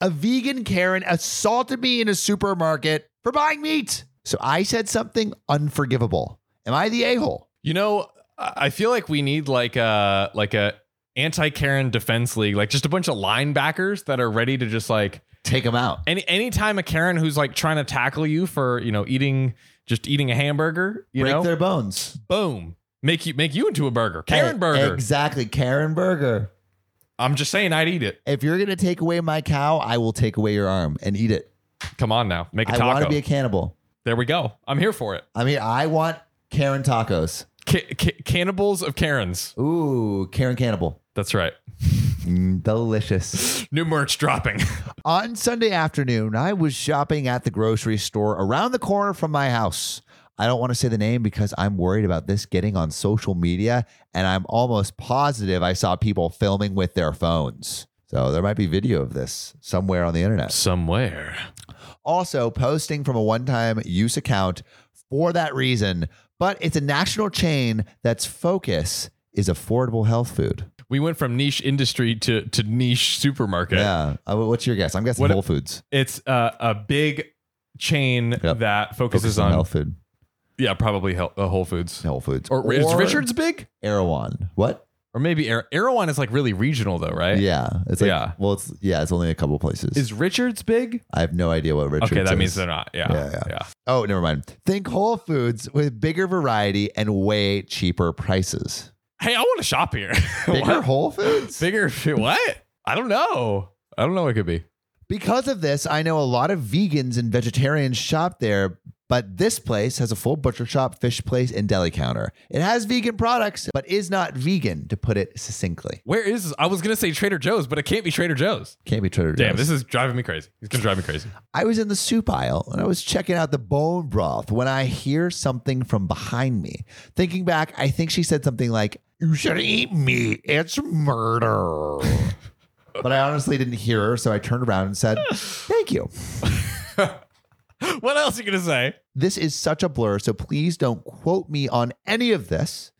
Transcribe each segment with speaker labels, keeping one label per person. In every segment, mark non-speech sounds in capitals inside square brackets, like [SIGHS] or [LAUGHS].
Speaker 1: A vegan Karen assaulted me in a supermarket for buying meat. So I said something unforgivable. Am I the a hole?
Speaker 2: You know, I feel like we need like a like a anti Karen defense league, like just a bunch of linebackers that are ready to just like
Speaker 1: Take them out.
Speaker 2: any anytime a Karen who's like trying to tackle you for you know eating just eating a hamburger, you
Speaker 1: Break
Speaker 2: know,
Speaker 1: their bones.
Speaker 2: boom, make you make you into a burger, Karen
Speaker 1: Eh,
Speaker 2: burger.
Speaker 1: Exactly. Karen burger.
Speaker 2: I'm just saying, I'd eat it.
Speaker 1: If you're going to take away my cow, I will take away your arm and eat it.
Speaker 2: Come on now, make a
Speaker 1: I
Speaker 2: taco.
Speaker 1: I want to be a cannibal.
Speaker 2: there we go. I'm here for it.
Speaker 1: I mean, I want Karen tacos.
Speaker 2: Ca- ca- cannibals of Karens.
Speaker 1: Ooh, Karen cannibal.
Speaker 2: That's right.
Speaker 1: Mm, delicious. [LAUGHS]
Speaker 2: New merch dropping.
Speaker 1: On Sunday afternoon, I was shopping at the grocery store around the corner from my house. I don't want to say the name because I'm worried about this getting on social media, and I'm almost positive I saw people filming with their phones. So there might be video of this somewhere on the internet.
Speaker 2: Somewhere.
Speaker 1: Also, posting from a one time use account for that reason, but it's a national chain that's focus is affordable health food.
Speaker 2: We went from niche industry to to niche supermarket.
Speaker 1: Yeah. Uh, what's your guess? I'm guessing
Speaker 2: What-
Speaker 1: Whole Foods.
Speaker 2: It's uh, a big chain
Speaker 1: Yep.
Speaker 2: that focuses
Speaker 1: Focus on
Speaker 2: on
Speaker 1: health food.
Speaker 2: Yeah, probably Hel- uh, Whole Foods.
Speaker 1: Whole Foods.
Speaker 2: Or, is Richards big?
Speaker 1: Erewhon. What?
Speaker 2: Or maybe Ar- Erewhon is like really regional though, right?
Speaker 1: Yeah. It's like,
Speaker 2: Yeah.
Speaker 1: Well, it's yeah. It's only a couple places.
Speaker 2: Is Richards big?
Speaker 1: I have no idea what Richards.
Speaker 2: okay, that
Speaker 1: is.
Speaker 2: means they're not. Yeah.
Speaker 1: Yeah,
Speaker 2: Yeah.
Speaker 1: yeah. Oh, never mind. Think Whole Foods with bigger variety and way cheaper prices.
Speaker 2: Hey, I want to shop here. [LAUGHS]
Speaker 1: Bigger
Speaker 2: What?
Speaker 1: Whole Foods.
Speaker 2: Bigger [LAUGHS] what? I don't know. I don't know what it could be.
Speaker 1: Because of this, I know a lot of vegans and vegetarians shop there, but this place has a full butcher shop, fish place, and deli counter. It has vegan products, but is not vegan, to put it succinctly.
Speaker 2: Where is I was gonna say Trader Joe's, but it can't be Trader Joe's.
Speaker 1: Can't be Trader Joe's.
Speaker 2: Damn, this is driving me crazy. It's gonna drive me crazy.
Speaker 1: I was in the soup aisle and I was checking out the bone broth when I hear something from behind me. Thinking back, I think she said something like, You should eat meat. It's murder. [LAUGHS] but I honestly didn't hear her, so I turned around and said, Thank you. [LAUGHS] [LAUGHS]
Speaker 2: what else are you gonna say?
Speaker 1: This is such a blur, so please don't quote me on any of this.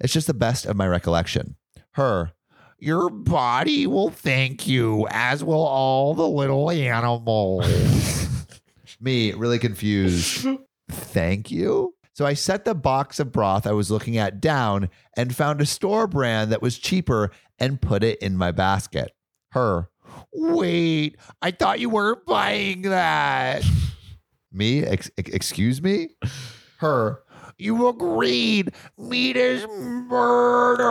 Speaker 1: It's just the best of my recollection. Her, your body will thank you, as will all the little animals. [LAUGHS] me, really confused. Thank you? So I set the box of broth I was looking at down and found a store brand that was cheaper and put it in my basket. Her, wait, I thought you weren't buying that. Me? Ex- ex- excuse me? Her. You agreed. Meat is murder.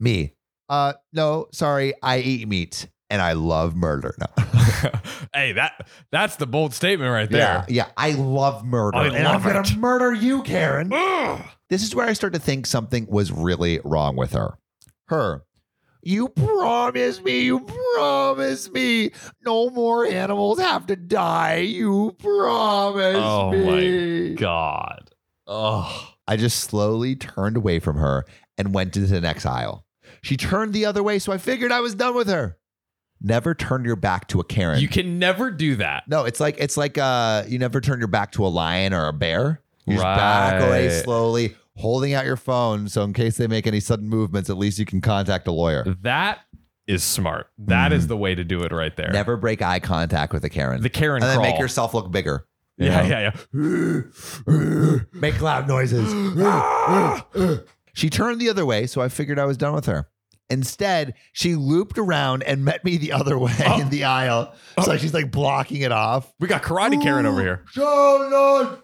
Speaker 1: Me. Uh no, sorry. I eat meat and I love murder. No. [LAUGHS]
Speaker 2: hey, that that's the bold statement right there.
Speaker 1: yeah. I love murder.
Speaker 2: I
Speaker 1: and
Speaker 2: love
Speaker 1: I'm
Speaker 2: it.
Speaker 1: gonna murder you, Karen. This is where I start to think something was really wrong with her. Her. You promise me, you promise me. No more animals have to die. You promised
Speaker 2: Oh
Speaker 1: me.
Speaker 2: my god. Oh.
Speaker 1: I just slowly turned away from her and went into the next aisle. She turned the other way, so I figured I was done with her. Never turn your back to a Karen.
Speaker 2: You can never do that.
Speaker 1: no, it's like it's like uh you never turn your back to a lion or a bear. You just back away slowly, holding out your phone so in case they make any sudden movements, at least you can contact a lawyer.
Speaker 2: That is smart. That is the way to do it right there.
Speaker 1: Mm. Never break eye contact with a Karen.
Speaker 2: The Karen
Speaker 1: and then
Speaker 2: crawl.
Speaker 1: make yourself look bigger. you
Speaker 2: yeah,
Speaker 1: know?
Speaker 2: yeah, yeah. [GASPS]
Speaker 1: Make loud noises. she turned the other way, so I figured I was done with her. Instead, she looped around and met me the other way
Speaker 2: Oh.
Speaker 1: in the aisle. So she's like blocking it off.
Speaker 2: We got karate Karen over here.
Speaker 1: Shall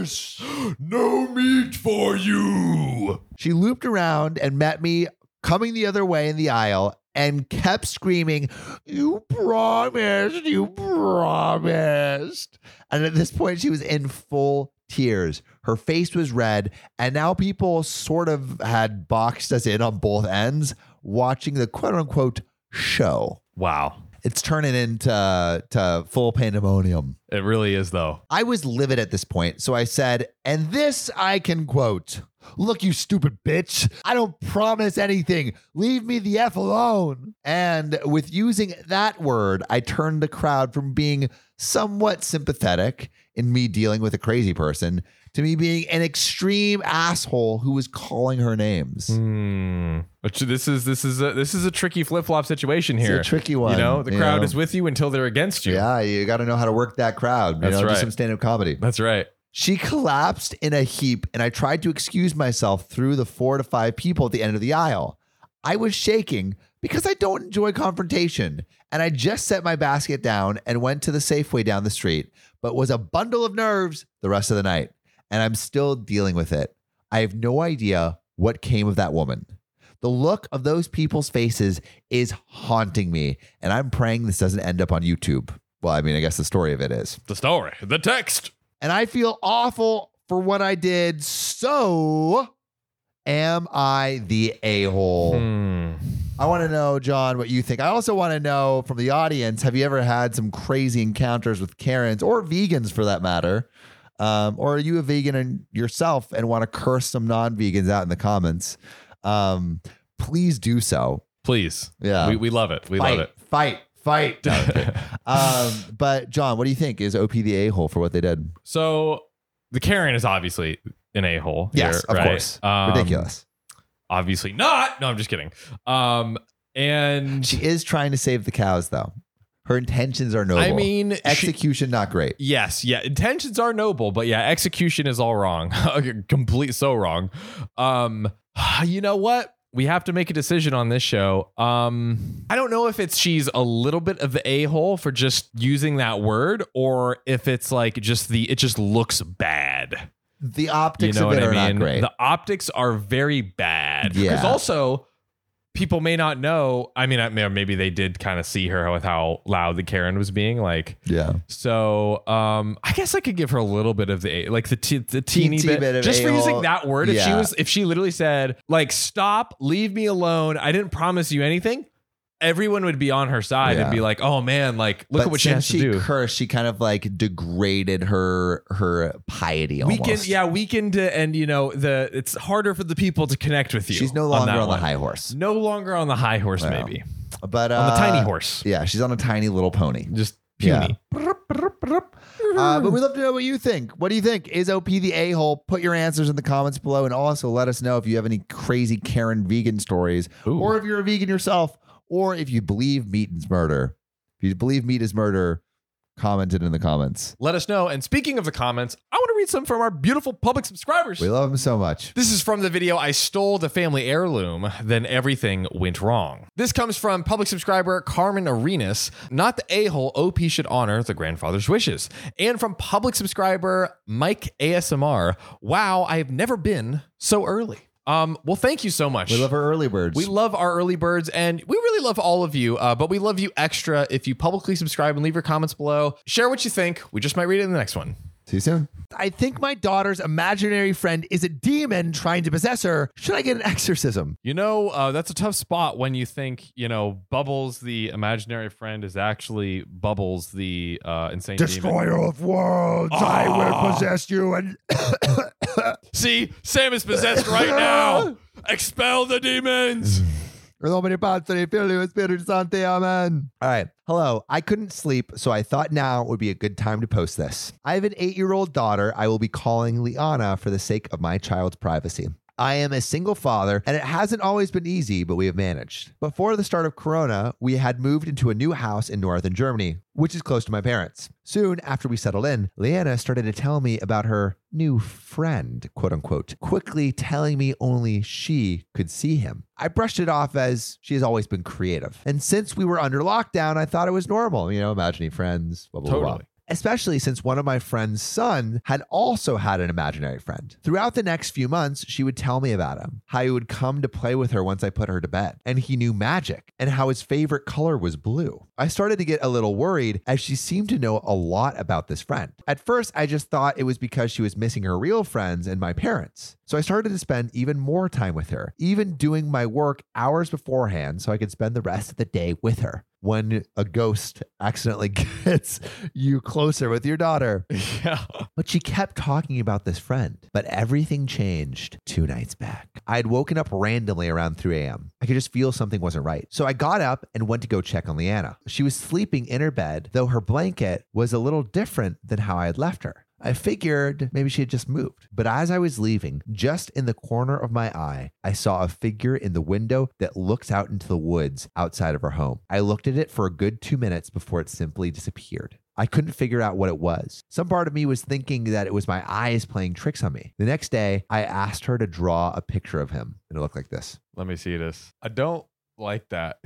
Speaker 1: pass.
Speaker 2: No meat for you.
Speaker 1: She looped around and met me coming the other way in the aisle and kept screaming, You promised, you promised. And at this point, she was in full tears. Her face was red. And now people sort of had boxed us in on both ends, watching the quote unquote show.
Speaker 2: Wow.
Speaker 1: It's turning into to full pandemonium.
Speaker 2: It really is though.
Speaker 1: I was livid at this point, so I said, and this I can quote Look, you stupid bitch. I don't promise anything. Leave me the F alone. And with using that word, I turned the crowd from being somewhat sympathetic in me dealing with a crazy person to me being an extreme asshole who was calling her names.
Speaker 2: Hmm. But this is this is a this is a tricky flip flop situation
Speaker 1: It's
Speaker 2: here.
Speaker 1: a tricky one.
Speaker 2: you know, the
Speaker 1: you
Speaker 2: crowd
Speaker 1: know?
Speaker 2: is with you until they're against you.
Speaker 1: Yeah, you got to know how to work that crowd. You
Speaker 2: That's
Speaker 1: know, do
Speaker 2: right.
Speaker 1: some stand up comedy.
Speaker 2: That's right.
Speaker 1: She collapsed in a heap, and I tried to excuse myself through the four to five people at the end of the aisle. I was shaking because I don't enjoy confrontation, and I just set my basket down and went to the Safeway down the street, but was a bundle of nerves the rest of the night, and I'm still dealing with it. I have no idea what came of that woman. The look of those people's faces is haunting me, and I'm praying this doesn't end up on YouTube. Well, I mean, I guess the story of it is
Speaker 2: The story, the text.
Speaker 1: and I feel awful for what I did. So, am I the a hole?
Speaker 2: Hmm.
Speaker 1: I want to know, John, what you think. I also want to know from the audience have you ever had some crazy encounters with Karens or vegans for that matter? Um, or are you a vegan and yourself and want to curse some non vegans out in the comments? Um, please do so.
Speaker 2: Please.
Speaker 1: Yeah.
Speaker 2: We, we love it. We
Speaker 1: fight,
Speaker 2: love it.
Speaker 1: fight, fight. [LAUGHS] No, um, but, John, what do you think? Is OP the a hole for what they did?
Speaker 2: So the Karen is obviously an a hole.
Speaker 1: Yes, of course.
Speaker 2: Um,
Speaker 1: Ridiculous.
Speaker 2: Obviously not. No, I'm just kidding. Um, and
Speaker 1: She is trying to save the cows, though. Her intentions are noble.
Speaker 2: I mean, she-
Speaker 1: execution not great.
Speaker 2: Yes, yeah. Intentions are noble, but yeah, execution is all wrong. [LAUGHS] Complete so wrong. Um, [SIGHS] you know what? We have to make a decision on this show. Um, I don't know if it's she's a little bit of the a-hole for just using that word, or if it's like just the it just looks bad.
Speaker 1: The optics You
Speaker 2: know
Speaker 1: of
Speaker 2: what
Speaker 1: it
Speaker 2: I
Speaker 1: are
Speaker 2: mean?
Speaker 1: not great.
Speaker 2: The optics are very bad. Because
Speaker 1: Yeah.
Speaker 2: also people may not know. I mean, I- maybe they did kind of see her with how loud the Karen was being. Like,
Speaker 1: yeah.
Speaker 2: so um, I guess I could give her a little bit of the like the t- the teeny bit,
Speaker 1: bit
Speaker 2: just for
Speaker 1: a-hole.
Speaker 2: using that word. If she was, if she literally said like "stop, leave me alone," I didn't promise you anything. Everyone would be on her side
Speaker 1: Yeah.
Speaker 2: and be like, "Oh man, like look
Speaker 1: but
Speaker 2: at what she has to do."
Speaker 1: cursed, she kind of like degraded her her piety almost.
Speaker 2: Weakened, yeah, weakened, uh, and you know the it's harder for the people to connect with you.
Speaker 1: She's no longer
Speaker 2: that
Speaker 1: on, the high horse.
Speaker 2: No longer on the high horse,
Speaker 1: Yeah.
Speaker 2: maybe
Speaker 1: But uh,
Speaker 2: on the tiny horse.
Speaker 1: Yeah, she's on a tiny little pony.
Speaker 2: Just
Speaker 1: Yeah.
Speaker 2: puny.
Speaker 1: Uh, but we'd love to know what you think. What do you think? Is OP the a hole? Put your answers in the comments below, and also let us know if you have any crazy Karen vegan stories,
Speaker 2: Ooh.
Speaker 1: or if you're a vegan yourself, or if you believe meat is murder. If you believe meat is murder, comment it in the comments.
Speaker 2: Let us know. And speaking of the comments, I want to read some from our beautiful public subscribers.
Speaker 1: We love them so much.
Speaker 2: This is from the video I stole the family heirloom, then everything went wrong. This comes from public subscriber Carmen Arenas. Not the a-hole OP should honor the grandfather's wishes. And from public subscriber Mike ASMR. Wow, I have never been so early. Um, well, thank you so much.
Speaker 1: We love our early birds.
Speaker 2: We love our early birds and we really love all of you, uh, but we love you extra if you publicly subscribe and leave your comments below. Share what you think. We just might read it in the next one.
Speaker 1: See you soon. I think my daughter's imaginary friend is a demon trying to possess her. Should I get an exorcism?
Speaker 2: You know, uh, that's a tough spot when you think, you know, Bubbles, the imaginary friend, is actually Bubbles, the uh, insane demon.
Speaker 1: of worlds,
Speaker 2: I will
Speaker 1: possess you and [LAUGHS]
Speaker 2: See, Sam is possessed right now. [LAUGHS] Expel the demons.
Speaker 1: Romani Pazzi, Filio Espiritu Santi, Amen. All right. Hello. I couldn't sleep, so I thought now would be a good time to post this. I have an eight year old daughter I will be calling Liana for the sake of my child's privacy. I am a single father, and it hasn't always been easy, but we have managed. Before the start of Corona, we had moved into a new house in northern Germany, which is close to my parents. Soon after we settled in, Leanna started to tell me about her new friend, quote unquote, quickly telling me only she could see him. I brushed it off as she has always been creative. And since we were under lockdown, I thought it was normal, you know, imagining friends, blah, blah, blah, blah
Speaker 2: Totally.
Speaker 1: Especially since one of my friend's son had also had an imaginary friend. Throughout the next few months, she would tell me about him, how he would come to play with her once I put her to bed, and he knew magic, and how his favorite color was blue. I started to get a little worried as she seemed to know a lot about this friend. At first, I just thought it was because she was missing her real friends and my parents. So I started to spend even more time with her, even doing my work hours beforehand so I could spend the rest of the day with her. When a ghost accidentally [LAUGHS] gets you closer with your daughter. [LAUGHS]
Speaker 2: yeah.
Speaker 1: But she kept talking about this friend. But everything changed two nights back. I had woken up randomly around 3 a.m. I could just feel something wasn't right. So I got up and went to go check on Leanna. She was sleeping in her bed, though her blanket was a little different than how I had left her. I figured maybe she had just moved. But as I was leaving, just in the corner of my eye, I saw a figure in the window that looks out into the woods outside of her home. I looked at it for a good two minutes before it simply disappeared. I couldn't figure out what it was. Some part of me was thinking that it was my eyes playing tricks on me. The next day, I asked her to draw a picture of him, and it looked like this.
Speaker 2: Let me see this. I don't like that. [LAUGHS]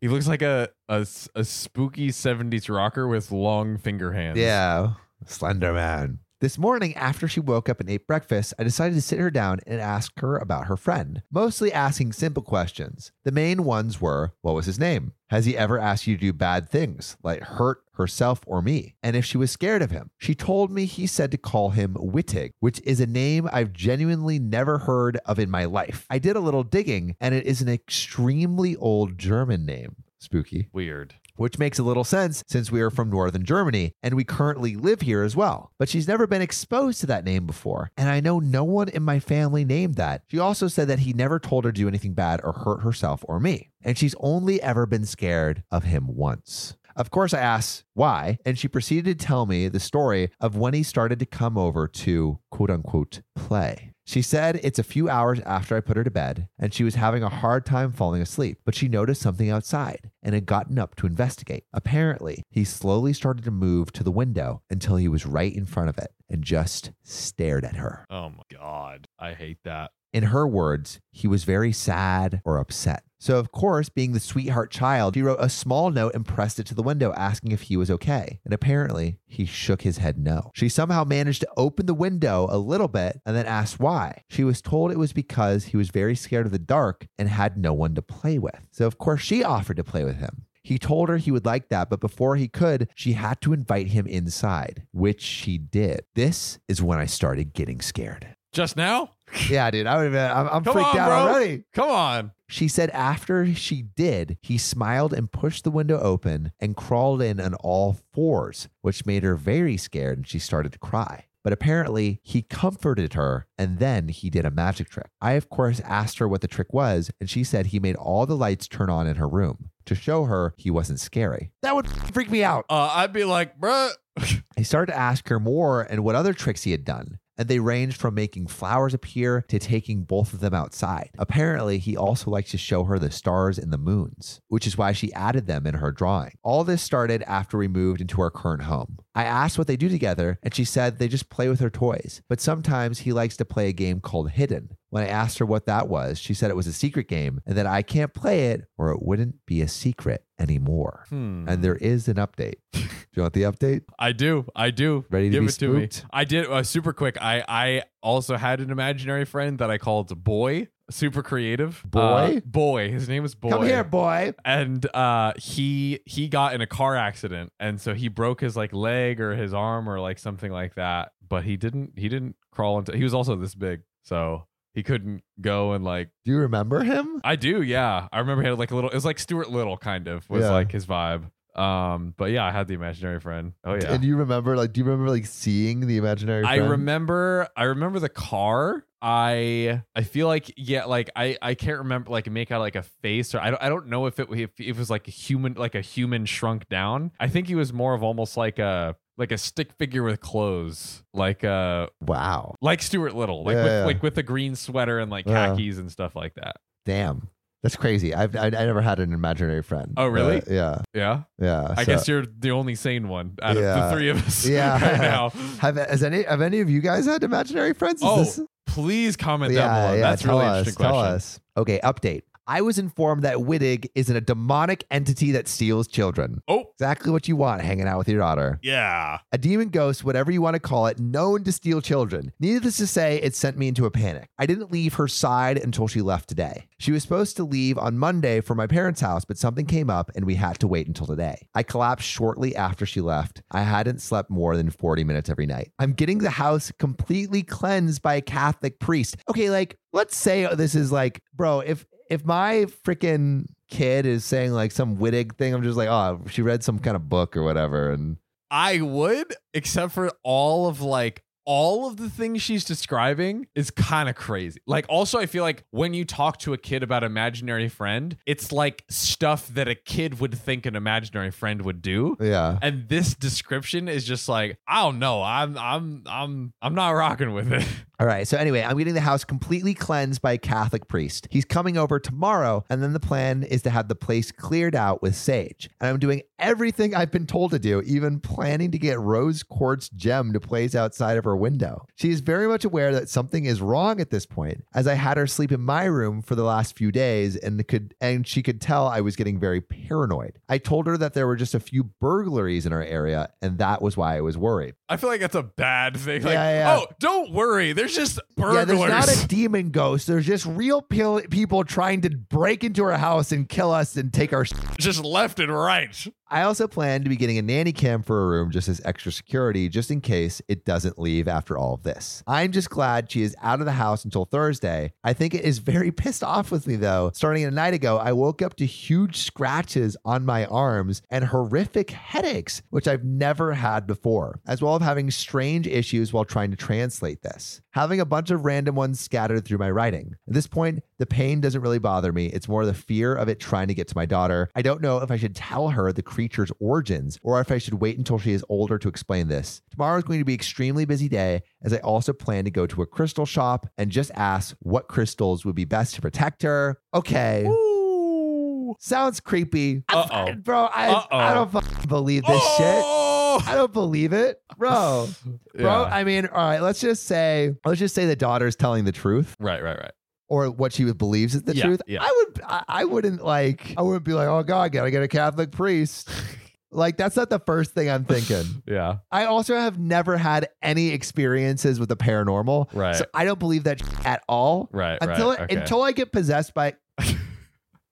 Speaker 2: he looks like a a spooky 70s rocker with long finger hands.
Speaker 1: Yeah, Slender Man. This morning, after she woke up and ate breakfast, I decided to sit her down and ask her about her friend, mostly asking simple questions. The main ones were what was his name? Has he ever asked you to do bad things, like hurt herself or me? And if she was scared of him? She told me he said to call him Wittig, which is a name I've genuinely never heard of in my life. I did a little digging, and it is an extremely old German name. Spooky
Speaker 2: Weird.
Speaker 1: Which makes a little sense since we are from northern Germany and we currently live here as well. But she's never been exposed to that name before, and I know no one in my family named that. She also said that he never told her to do anything bad or hurt herself or me, and she's only ever been scared of him once. Of course, I asked why, and she proceeded to tell me the story of when he started to come over to quote unquote play. She said it's a few hours after I put her to bed, and she was having a hard time falling asleep, but she noticed something outside and had gotten up to investigate. Apparently, he slowly started to move to the window until he was right in front of it and just stared at her.
Speaker 2: Oh my God. I hate that.
Speaker 1: In her words, he was very sad or upset. So, of course, being the sweetheart child, she wrote a small note and pressed it to the window asking if he was okay. And apparently, he shook his head no. She somehow managed to open the window a little bit and then asked why. She was told it was because he was very scared of the dark and had no one to play with. So, of course, she offered to play with him. He told her he would like that, but before he could, she had to invite him inside, which she did. This is when I started getting scared.
Speaker 2: Just now?
Speaker 1: Yeah, dude, I would have been, I'm, I'm
Speaker 2: Come
Speaker 1: freaked
Speaker 2: on,
Speaker 1: out
Speaker 2: bro.
Speaker 1: already.
Speaker 2: Come on.
Speaker 1: She said after she did, he smiled and pushed the window open and crawled in on all fours, which made her very scared and she started to cry. But apparently, he comforted her and then he did a magic trick. I, of course, asked her what the trick was, and she said he made all the lights turn on in her room to show her he wasn't scary. That would freak me out.
Speaker 2: Uh, I'd be like, bruh. [LAUGHS]
Speaker 1: I started to ask her more and what other tricks he had done. And they range from making flowers appear to taking both of them outside. Apparently, he also likes to show her the stars and the moons, which is why she added them in her drawing. All this started after we moved into our current home. I asked what they do together, and she said they just play with her toys. But sometimes he likes to play a game called Hidden. When I asked her what that was, she said it was a secret game and that I can't play it or it wouldn't be a secret anymore.
Speaker 2: Hmm.
Speaker 1: And there is an update. [LAUGHS] do you want the update?
Speaker 2: I do. I do.
Speaker 1: Ready to
Speaker 2: Give
Speaker 1: be
Speaker 2: it to me.
Speaker 1: spooked?
Speaker 2: I did uh, super quick. I I also had an imaginary friend that I called Boy. Super creative.
Speaker 1: Boy?
Speaker 2: Uh, boy. His name was Boy.
Speaker 1: Come here, boy.
Speaker 2: and uh he he got in a car accident and so he broke his like leg or his arm or like something like that but he didn't he didn't crawl into he was also this big so he couldn't go and like
Speaker 1: Do you remember him?
Speaker 2: i do yeah i remember he had like a little it was like stuart little kind of was
Speaker 1: Yeah.
Speaker 2: like his vibe um but yeah i had the imaginary friend oh yeah
Speaker 1: And you remember, like, do you remember, like, seeing the imaginary
Speaker 2: I remember I remember the car. I I feel like yeah, like I I can't remember like make out like a face or I don't I don't know if it if it was like a human like a human shrunk down. I think he was more of almost like a like a stick figure with clothes, like uh
Speaker 1: Wow.
Speaker 2: like Stuart Little, like
Speaker 1: Yeah,
Speaker 2: with
Speaker 1: yeah.
Speaker 2: like with a green sweater and like
Speaker 1: Yeah.
Speaker 2: khakis and stuff like that.
Speaker 1: Damn. That's crazy. I've I, I never had an imaginary friend.
Speaker 2: Oh, really?
Speaker 1: Uh, yeah.
Speaker 2: Yeah,
Speaker 1: Yeah.
Speaker 2: I
Speaker 1: so-
Speaker 2: guess you're the only sane one out of
Speaker 1: Yeah.
Speaker 2: the three of us [LAUGHS]
Speaker 1: Yeah.
Speaker 2: right now. [LAUGHS]
Speaker 1: have has any have any of you guys had imaginary friends? Is
Speaker 2: Oh,
Speaker 1: this-
Speaker 2: please comment down below. That's a
Speaker 1: tell
Speaker 2: really
Speaker 1: us,
Speaker 2: interesting
Speaker 1: tell
Speaker 2: question.
Speaker 1: us. Okay, update. I was informed that Wittig is a demonic entity that steals children.
Speaker 2: Oh,
Speaker 1: Exactly what you want hanging out with your daughter.
Speaker 2: yeah.
Speaker 1: A demon ghost, whatever you want to call it, known to steal children. Needless to say, it sent me into a panic. I didn't leave her side until she left today. She was supposed to leave on Monday for my parents' house, but something came up and we had to wait until today. I collapsed shortly after she left. I hadn't slept more than 40 minutes every night. I'm getting the house completely cleansed by a Catholic priest. Okay, like, let's say this is like, bro, if if my freaking kid is saying like some Wittig thing, I'm just like, oh, she read some kind of book or whatever. And
Speaker 2: I would, except for all of like all of the things she's describing is kind of crazy. Like, also, I feel like when you talk to a kid about imaginary friend, it's like stuff that a kid would think an imaginary friend would do.
Speaker 1: Yeah.
Speaker 2: And this description is just like, I don't know. I'm I'm I'm I'm not rocking with it. [LAUGHS]
Speaker 1: All right. So anyway, I'm getting the house completely cleansed by a Catholic priest. He's coming over tomorrow, and then the plan is to have the place cleared out with sage. And I'm doing everything I've been told to do, even planning to get rose quartz gem to place outside of her window. She is very much aware that something is wrong at this point, as I had her sleep in my room for the last few days, and could and she could tell I was getting very paranoid. I told her that there were just a few burglaries in our area, and that was why I was worried.
Speaker 2: I feel like that's a bad thing. Like,
Speaker 1: Yeah, yeah.
Speaker 2: oh, don't worry. There's just burglars.
Speaker 1: Yeah, there's not a [LAUGHS] demon ghost. There's just real people trying to break into our house and kill us and take our.
Speaker 2: just left and right.
Speaker 1: I also plan to be getting a nanny cam for her room just as extra security, just in case it doesn't leave after all of this. I'm just glad she is out of the house until Thursday. I think it is very [LAUGHS] pissed off with me though. Starting a night ago, I woke up to huge scratches on my arms and horrific headaches, which I've never had before, as well as having strange issues while trying to translate this. Having a bunch of random ones scattered through my writing. At this point, the pain doesn't really bother me. It's more the fear of it trying to get to my daughter. I don't know if I should tell her the creature's origins or if I should wait until she is older to explain this. Tomorrow is going to be an extremely busy day as I also plan to go to a crystal shop and just ask what crystals would be best to protect her. Okay.
Speaker 2: Ooh.
Speaker 1: Sounds creepy.
Speaker 2: Uh-oh.
Speaker 1: Bro, I, I
Speaker 2: Uh-oh.
Speaker 1: don't fucking believe this oh! shit.
Speaker 2: Oh!
Speaker 1: I don't believe it. Bro. [LAUGHS] Bro,
Speaker 2: Yeah.
Speaker 1: I mean, all right, let's just say let's just say the daughter's telling the truth
Speaker 2: right, right, right.
Speaker 1: Or what she believes is the
Speaker 2: Yeah,
Speaker 1: truth.
Speaker 2: yeah.
Speaker 1: I would I, I wouldn't like I wouldn't be like, "Oh god, got to get a Catholic priest." [LAUGHS] like that's not the first thing I'm thinking. [LAUGHS]
Speaker 2: Yeah.
Speaker 1: I also have never had any experiences with the paranormal.
Speaker 2: Right.
Speaker 1: So I don't believe that at all.
Speaker 2: Right.
Speaker 1: Until
Speaker 2: right.
Speaker 1: I,
Speaker 2: okay.
Speaker 1: until I get possessed by [LAUGHS]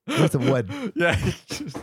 Speaker 1: Where's the wood?
Speaker 2: yeah. just-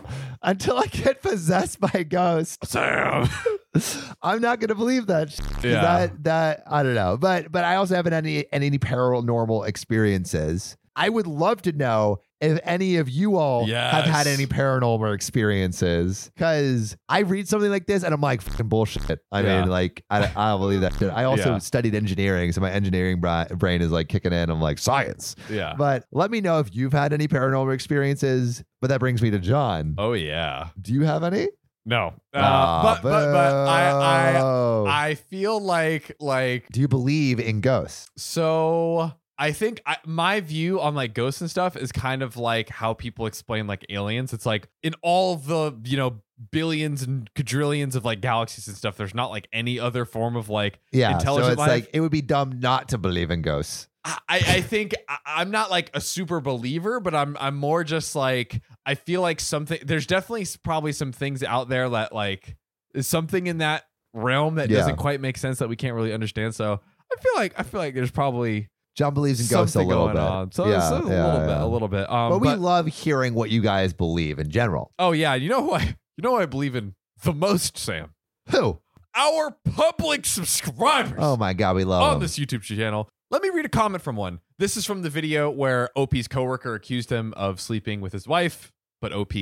Speaker 1: until I get possessed by a ghost,
Speaker 2: Sam. [LAUGHS]
Speaker 1: I'm not gonna believe that. sh-
Speaker 2: Yeah.
Speaker 1: That that I don't know. But but I also haven't had any any paranormal experiences. I would love to know if any of you all have had any paranormal experiences. Cause I read something like this and I'm like fucking bullshit. I
Speaker 2: Yeah.
Speaker 1: mean, like I, don't- I don't believe that shit. I also
Speaker 2: Yeah.
Speaker 1: studied engineering, so my engineering bra- brain is like kicking in. I'm like science.
Speaker 2: Yeah.
Speaker 1: But let me know if you've had any paranormal experiences. But that brings me to John.
Speaker 2: oh yeah.
Speaker 1: Do you have any?
Speaker 2: No. Uh,
Speaker 1: Ah,
Speaker 2: but but but I. I I feel like like
Speaker 1: Do you believe in ghosts?
Speaker 2: so I think I, my view on like ghosts and stuff is kind of like how people explain like aliens. It's like in all the, you know, billions and quadrillions of like galaxies and stuff, there's not like any other form of like
Speaker 1: Yeah.
Speaker 2: Intelligent
Speaker 1: so it's
Speaker 2: life?
Speaker 1: like it would be dumb not to believe in ghosts.
Speaker 2: I, I think I, I'm not like a super believer, but I'm I'm more just like I feel like something. There's definitely probably some things out there that like is something in that realm that
Speaker 1: Yeah.
Speaker 2: doesn't quite make sense that we can't really understand. So I feel like I feel like there's probably
Speaker 1: John believes in ghosts a little
Speaker 2: going
Speaker 1: bit.
Speaker 2: on. So,
Speaker 1: yeah,
Speaker 2: so a
Speaker 1: yeah,
Speaker 2: little bit,
Speaker 1: yeah.
Speaker 2: a little bit. Um,
Speaker 1: but we love hearing what you guys believe in general.
Speaker 2: oh yeah, you know who I you know who I believe in the most, Sam.
Speaker 1: Who?
Speaker 2: Our public subscribers.
Speaker 1: Oh my god, we love
Speaker 2: on
Speaker 1: them.
Speaker 2: this YouTube channel. Let me read a comment from one. This is from the video where OP's coworker accused him of sleeping with his wife, but OP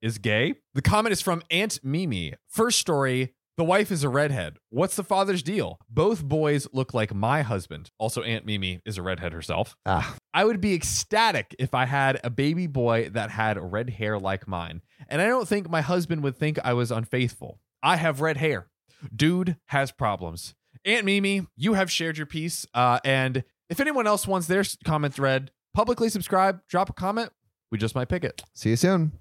Speaker 2: is gay. The comment is from Aunt Mimi. First story. The wife is a redhead. What's the father's deal? Both boys look like my husband. Also, Aunt Mimi is a redhead herself.
Speaker 1: Ah,
Speaker 2: I would be ecstatic if I had a baby boy that had red hair like mine. And I don't think my husband would think I was unfaithful. I have red hair. Dude has problems. Aunt Mimi, you have shared your piece. Uh, and if anyone else wants their s- comments read, publicly subscribe, drop a comment. We just might pick it.
Speaker 1: see you soon.